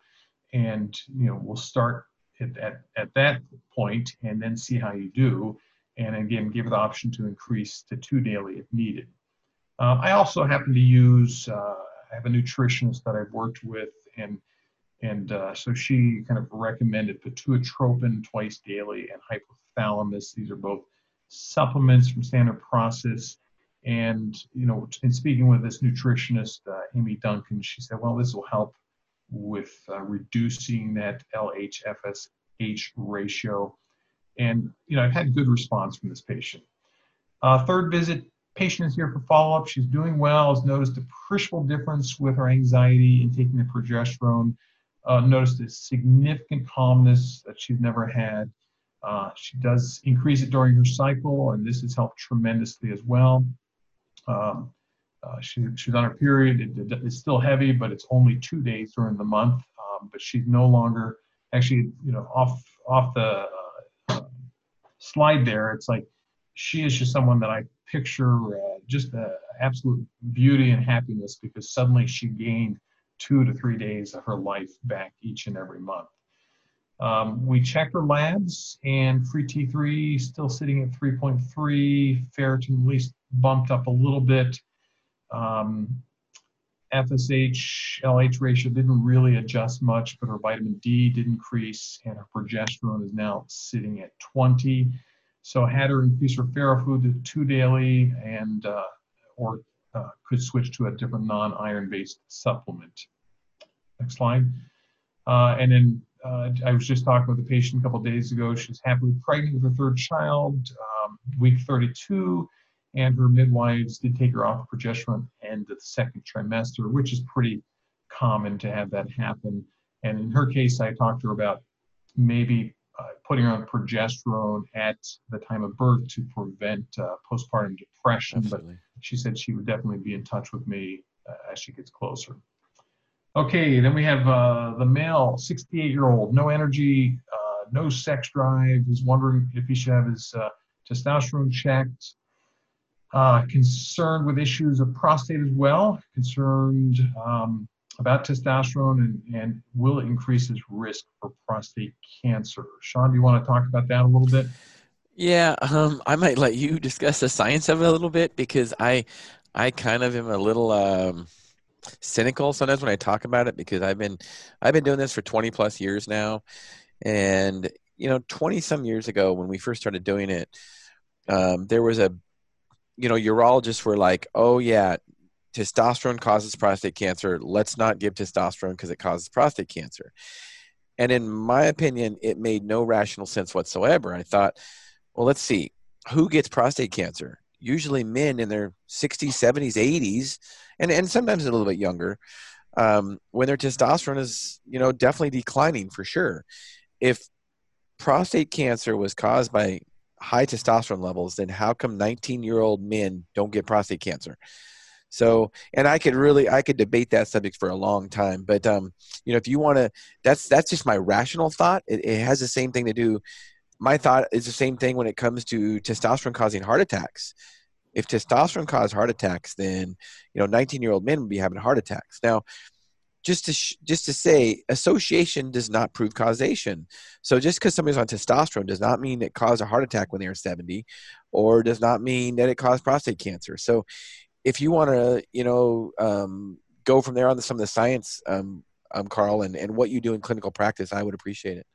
And, you know, we'll start at, at, at that point and then see how you do. And again, give the option to increase to two daily if needed. Uh, I also happen to use, uh, I have a nutritionist that I've worked with and and uh, so she kind of recommended Pituitrophin twice daily and hypothalamus. These are both supplements from Standard Process. And, you know, in speaking with this nutritionist, uh, Amy Duncan, she said, well, this will help with uh, reducing that LH-FSH ratio. And, you know, I've had good response from this patient. Uh, third visit, patient is here for follow-up. She's doing well, has noticed appreciable difference with her anxiety in taking the progesterone, uh, noticed a significant calmness that she's never had. Uh, she does increase it during her cycle, and this has helped tremendously as well. Um, uh, she, she's on her period. It, it, it's still heavy, but it's only two days during the month. Um, but she's no longer actually, you know, off off the slide there. It's like she is just someone that I picture uh, just the absolute beauty and happiness because suddenly she gained two to three days of her life back each and every month. Um, we checked her labs and free T3 still sitting at 3.3, ferritin at least bumped up a little bit. Um, FSH LH ratio didn't really adjust much, but her vitamin D did increase, and her progesterone is now sitting at 20. So I had her increase her ferrofood to two daily, and uh, or uh, could switch to a different non-iron-based supplement. Next slide. Uh, and then uh, I was just talking with a patient a couple days ago. She's happily pregnant with her third child, um, week 32 and her midwives did take her off progesterone end of the second trimester, which is pretty common to have that happen. And in her case, I talked to her about maybe uh, putting her on progesterone at the time of birth to prevent uh, postpartum depression. Absolutely. But she said she would definitely be in touch with me uh, as she gets closer. Okay, then we have uh, the male, 68 year old, no energy, uh, no sex drive, is wondering if he should have his uh, testosterone checked uh, concerned with issues of prostate as well, concerned um, about testosterone and, and will it increase his risk for prostate cancer. Shawn, do you want to talk about that a little bit? Yeah, um, I might let you discuss the science of it a little bit because I, I kind of am a little um, cynical sometimes when I talk about it because I've been, I've been doing this for 20 plus years now, and you know, 20 some years ago when we first started doing it, um, there was a you know, urologists were like, oh, yeah, testosterone causes prostate cancer. Let's not give testosterone because it causes prostate cancer. And in my opinion, it made no rational sense whatsoever. I thought, well, let's see, who gets prostate cancer? Usually men in their 60s, 70s, 80s, and, and sometimes a little bit younger, um, when their testosterone is, you know, definitely declining for sure. If prostate cancer was caused by high testosterone levels, then how come 19 year old men don't get prostate cancer? So, and I could really, I could debate that subject for a long time. But, um, you know, if you want to, that's that's just my rational thought. It, it has the same thing to do. My thought is the same thing when it comes to testosterone causing heart attacks. If testosterone caused heart attacks, then you know, 19 year old men would be having heart attacks. Now, just to sh- just to say association does not prove causation. So just because somebody's on testosterone does not mean it caused a heart attack when they were 70 or does not mean that it caused prostate cancer. So if you want to you know um, go from there on to some of the science um, um, karl and, and what you do in clinical practice i would appreciate it.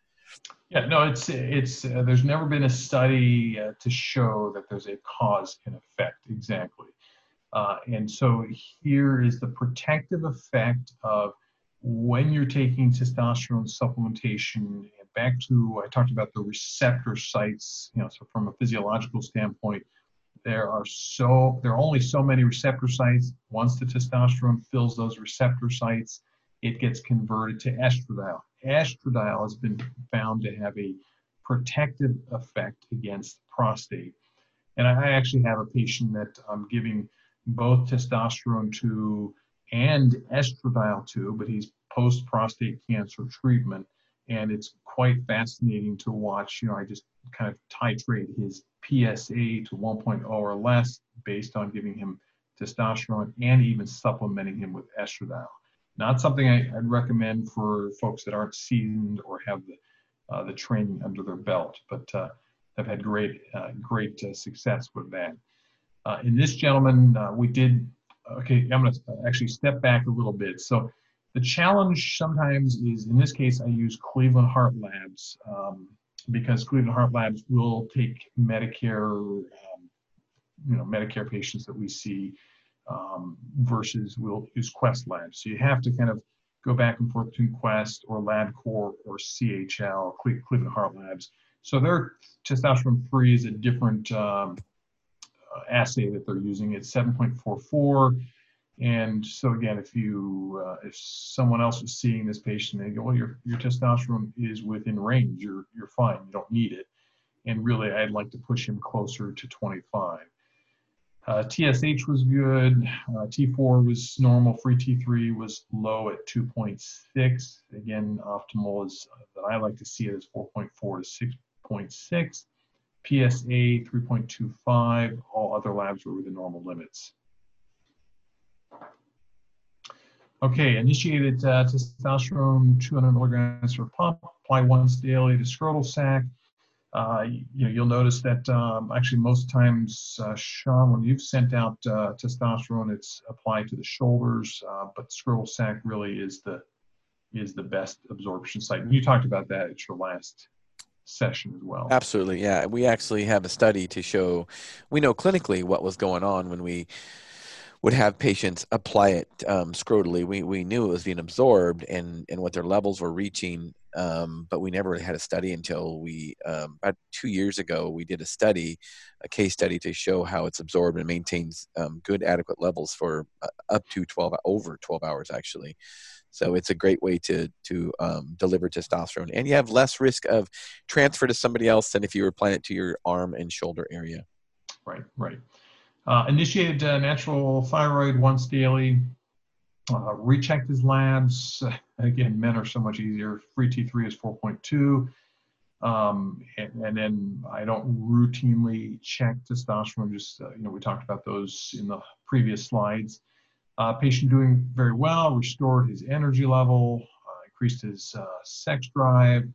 Yeah no it's it's uh, there's never been a study uh, to show that there's a cause and effect exactly uh, and so here is the protective effect of when you're taking testosterone supplementation. Back to I talked about the receptor sites. You know, so from a physiological standpoint, there are so there are only so many receptor sites. Once the testosterone fills those receptor sites, it gets converted to estradiol. Estradiol has been found to have a protective effect against prostate. And I actually have a patient that I'm giving both testosterone 2 and estradiol 2, but he's post prostate cancer treatment. And it's quite fascinating to watch. You know, I just kind of titrate his PSA to 1.0 or less based on giving him testosterone and even supplementing him with estradiol. Not something I, would recommend for folks that aren't seasoned or have the, uh, the training under their belt, but uh, have had great, uh, great uh, success with that. Uh, in this gentleman, uh, we did, okay, I'm going to actually step back a little bit. So the challenge sometimes is, in this case, I use Cleveland Heart Labs um, because Cleveland Heart Labs will take Medicare, um, you know, Medicare patients that we see um, versus we'll use Quest Labs. So you have to kind of go back and forth between Quest or LabCorp or CHL, Cleveland Heart Labs. So their testosterone free is a different um, assay that they're using. It's 7.44. And so again, if you uh, if someone else is seeing this patient, they go, well, your your testosterone is within range. You're you're fine. You don't need it. And really, I'd like to push him closer to 25. Uh, TSH was good. Uh, T4 was normal. Free T3 was low at 2.6. Again, optimal is uh, that I like to see it as 4.4 to 6.6. PSA 3.25. All other labs were within normal limits. Okay, initiated uh, testosterone 200 milligrams per pump. Apply once daily to scrotal sac. Uh, you, know, you'll notice that um, actually most times, uh, Shawn, when you've sent out uh, testosterone, it's applied to the shoulders, uh, but scrotal sac really is the is the best absorption site. And you talked about that at your last session as well. Absolutely, yeah. We actually have a study to show we know clinically what was going on when we would have patients apply it um, scrotally. We, we knew it was being absorbed and, and what their levels were reaching, um, but we never had a study until we, um, about two years ago, we did a study, a case study to show how it's absorbed and maintains um, good, adequate levels for uh, up to 12, over 12 hours actually. So it's a great way to to um, deliver testosterone, and you have less risk of transfer to somebody else than if you were applying it to your arm and shoulder area. Right, right. Uh, initiated uh, natural thyroid once daily. Uh, rechecked his labs. Again, men are so much easier. Free T3 is 4.2. Um, and, and, then I don't routinely check testosterone. Just uh, you know, we talked about those in the previous slides. Uh, patient doing very well. Restored his energy level. Uh, increased his sex drive.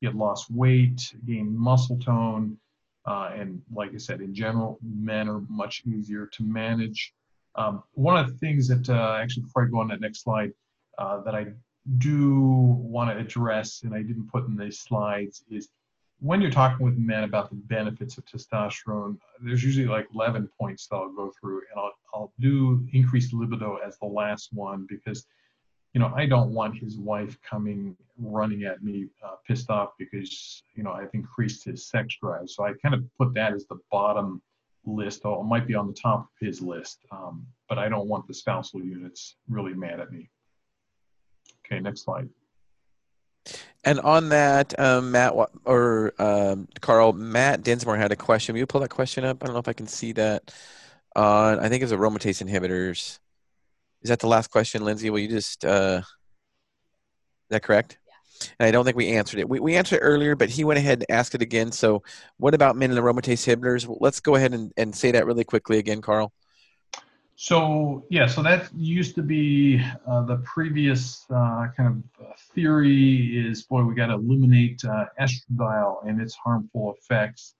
He had lost weight, gained muscle tone. Uh, and like I said, in general, men are much easier to manage. Um, one of the things that, uh, actually, before I go on that next slide, uh, that I do want to address, and I didn't put in these slides, is when you're talking with men about the benefits of testosterone, there's usually like 11 points that I'll go through, and I'll, I'll do increased libido as the last one because you know, I don't want his wife coming running at me uh, pissed off because, you know, I've increased his sex drive. So I kind of put that as the bottom list. Oh, it might be on the top of his list, um, but I don't want the spousal units really mad at me. Okay, next slide. And on that, um, Matt or um, Karl, Matt Dinsmore had a question. Will you pull that question up? I don't know if I can see that. On I think it's aromatase inhibitors. Is that the last question, Lindsay? Will you just, uh, is that correct? Yeah. And I don't think we answered it. We, we answered it earlier, but he went ahead and asked it again. So, what about menin aromatase inhibitors? Well, let's go ahead and, and say that really quickly again, Karl. So, yeah, so that used to be uh, the previous uh, kind of theory is boy, we got to eliminate uh, estradiol and its harmful effects.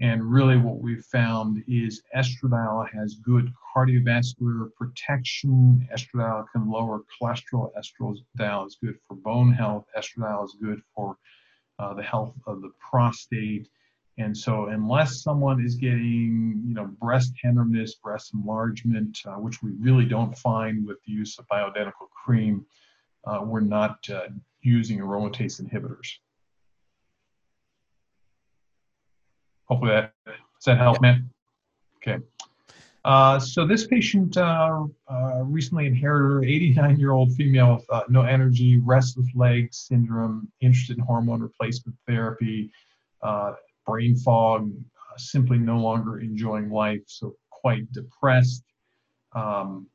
And really, what we've found is estradiol has good cardiovascular protection. Estradiol can lower cholesterol. Estradiol is good for bone health. Estradiol is good for uh, the health of the prostate. And so, unless someone is getting, you know, breast tenderness, breast enlargement, uh, which we really don't find with the use of bioidentical cream, uh, we're not uh, using aromatase inhibitors. Hopefully that does that help, man. Okay. Uh, so this patient uh, uh, recently inherited 89 year old female with uh, no energy, restless leg syndrome, interested in hormone replacement therapy, uh, brain fog, uh, simply no longer enjoying life, so quite depressed. Um,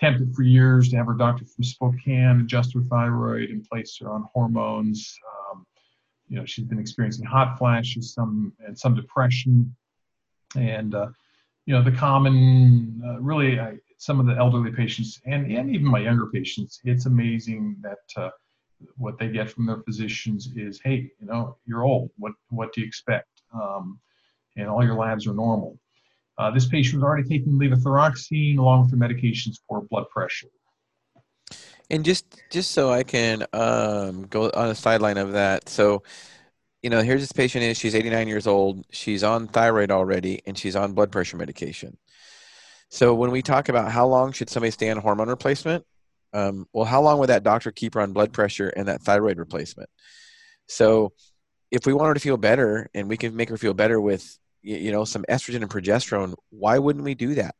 attempted for years to have her doctor from Spokane adjust her thyroid and place her on hormones. Um, you know, she's been experiencing hot flashes, some and some depression, and uh, you know the common, uh, really, I, some of the elderly patients and and even my younger patients, it's amazing that uh, what they get from their physicians is, hey, you know, you're old. What what do you expect? Um, and all your labs are normal. Uh, this patient was already taking levothyroxine along with the medications for blood pressure. And just just so I can um, go on the sideline of that, so you know, here's this patient is she's 89 years old, she's on thyroid already, and she's on blood pressure medication. So when we talk about how long should somebody stay on hormone replacement, um, well, how long would that doctor keep her on blood pressure and that thyroid replacement? So if we want her to feel better and we can make her feel better with you know some estrogen and progesterone why wouldn't we do that?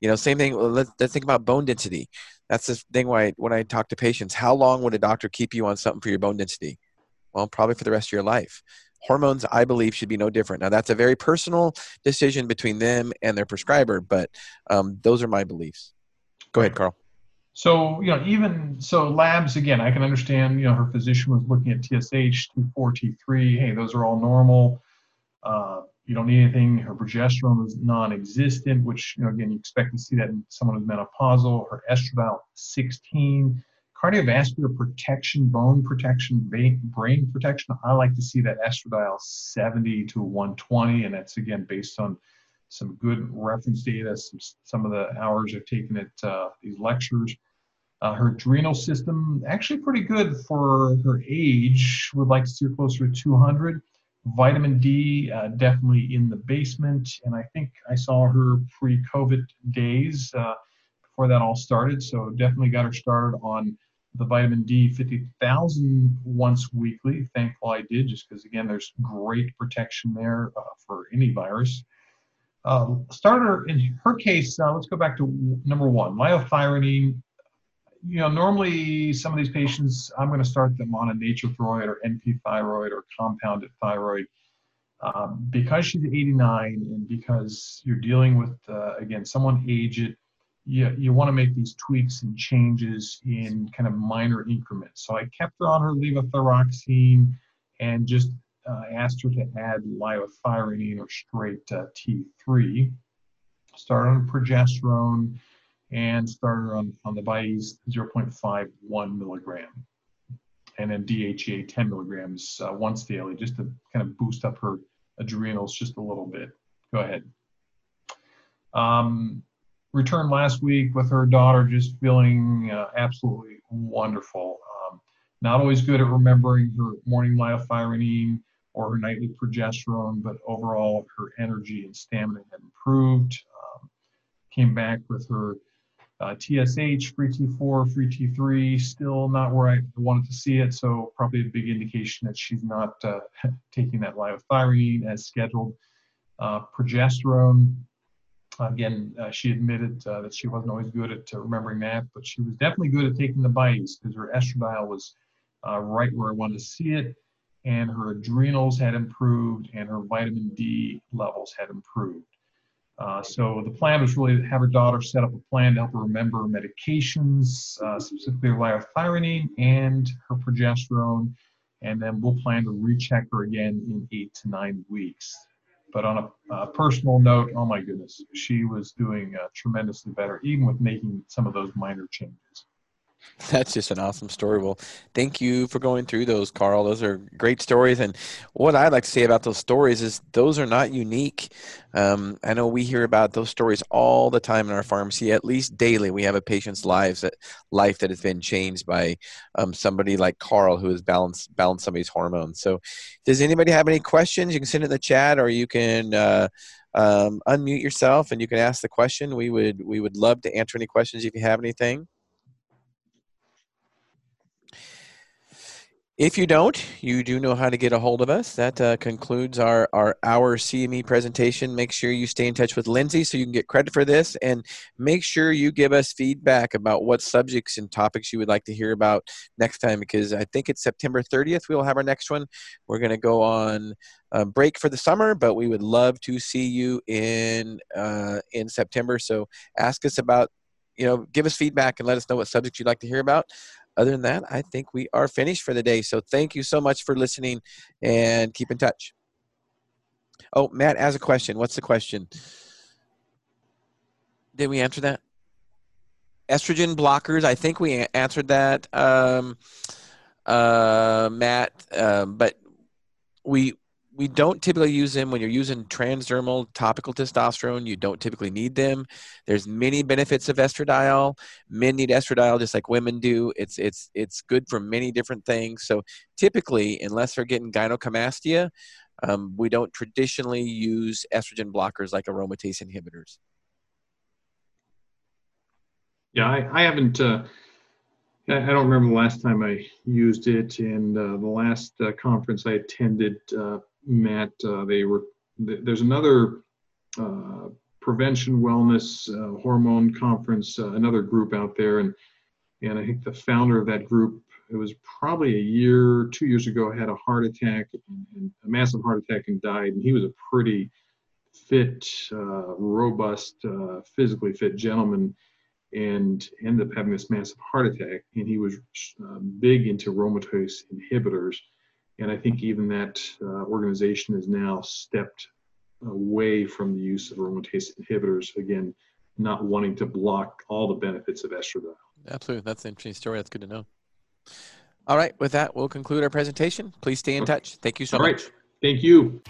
You know same thing let's, let's think about bone density. That's the thing why when i talk to patients how long would a doctor keep you on something for your bone density? Well probably for the rest of your life. Hormones i believe should be no different. Now that's a very personal decision between them and their prescriber but um, those are my beliefs. Go ahead karl so, you know, even so, labs again, I can understand. You know, her physician was looking at TSH, T4, T3. Hey, those are all normal. Uh, you don't need anything. Her progesterone is non-existent, which you know, again, you expect to see that in someone who's menopausal. Her estradiol 16. Cardiovascular protection, bone protection, brain protection. I like to see that estradiol 70 to 120, and that's again based on some good reference data, some, some of the hours I've taken at uh, these lectures. Uh, her adrenal system, actually pretty good for her age. Would like to see her closer to 200. Vitamin D, uh, definitely in the basement. And I think I saw her pre COVID days uh, before that all started. So definitely got her started on the vitamin D 50,000 once weekly. Thankful I did, just because, again, there's great protection there uh, for any virus. Uh, starter in her case, uh, let's go back to number one, liothyronine you know, normally some of these patients, I'm going to start them on a nature thyroid or NP thyroid or compounded thyroid. Um, because she's 89 and because you're dealing with, uh, again, someone aged, you, you want to make these tweaks and changes in kind of minor increments. So I kept her on her levothyroxine and just uh, asked her to add liothyronine or straight uh, T3. Start on progesterone and started on, on the BiEst 0.51 milligram. And then DHEA 10 milligrams uh, once daily, just to kind of boost up her adrenals just a little bit. Go ahead. Um, returned last week with her daughter, just feeling uh, absolutely wonderful. Um, not always good at remembering her morning liothyronine or her nightly progesterone, but overall her energy and stamina had improved. Um, came back with her uh, TSH, free T4, free T3, still not where I wanted to see it, so probably a big indication that she's not uh, taking that liothyronine as scheduled. Uh, progesterone, again, uh, she admitted uh, that she wasn't always good at uh, remembering that, but she was definitely good at taking the bites because her estradiol was right where I wanted to see it, and her adrenals had improved, and her vitamin D levels had improved. Uh, so the plan was really to have her daughter set up a plan to help her remember medications, uh, specifically liothyronine and her progesterone, and then we'll plan to recheck her again in eight to nine weeks. But on a personal note, oh my goodness, she was doing uh, tremendously better, even with making some of those minor changes. That's just an awesome story. Well, thank you for going through those, Karl. Those are great stories. And what I like to say about those stories is those are not unique. Um, I know we hear about those stories all the time in our pharmacy, at least daily. We have a patient's lives that life that has been changed by um, somebody like Karl who has balanced balanced somebody's hormones. So, does anybody have any questions? You can send it in the chat, or you can. Uh, um, unmute yourself and you can ask the question. We would we would love to answer any questions if you have anything. If you don't, you do know how to get a hold of us. That uh, concludes our, our hour CME presentation. Make sure you stay in touch with Lindsay so you can get credit for this, and make sure you give us feedback about what subjects and topics you would like to hear about next time. Because I think it's September 30th we will have our next one. We're going to go on a break for the summer, but we would love to see you in uh, in September. So ask us about you know give us feedback and let us know what subjects you'd like to hear about other than that, I think we are finished for the day. So thank you so much for listening and keep in touch. Oh, Matt has a question. What's the question? Did we answer that? Estrogen blockers. I think we answered that, um, uh, Matt. Um, but we we don't typically use them when you're using transdermal topical testosterone. You don't typically need them. There's many benefits of estradiol. Men need estradiol just like women do. It's it's it's good for many different things. So typically, unless they're getting gynecomastia, um, we don't traditionally use estrogen blockers like aromatase inhibitors. Yeah, I, I haven't. Uh, I don't remember the last time I used it. And uh, the last uh, conference I attended, uh, Matt, uh, they were th- there's another uh, prevention wellness uh, hormone conference, uh, another group out there, and and I think the founder of that group, it was probably a year, two years ago, had a heart attack, and, a massive heart attack, and died. And he was a pretty fit, uh, robust, uh, physically fit gentleman, and ended up having this massive heart attack. And he was big into aromatase inhibitors, and I think even that uh, organization has now stepped away from the use of aromatase inhibitors. Again, not wanting to block all the benefits of estradiol. Absolutely. That's an interesting story. That's good to know. All right. With that, we'll conclude our presentation. Please stay in touch. Thank you so all much. Right. Thank you.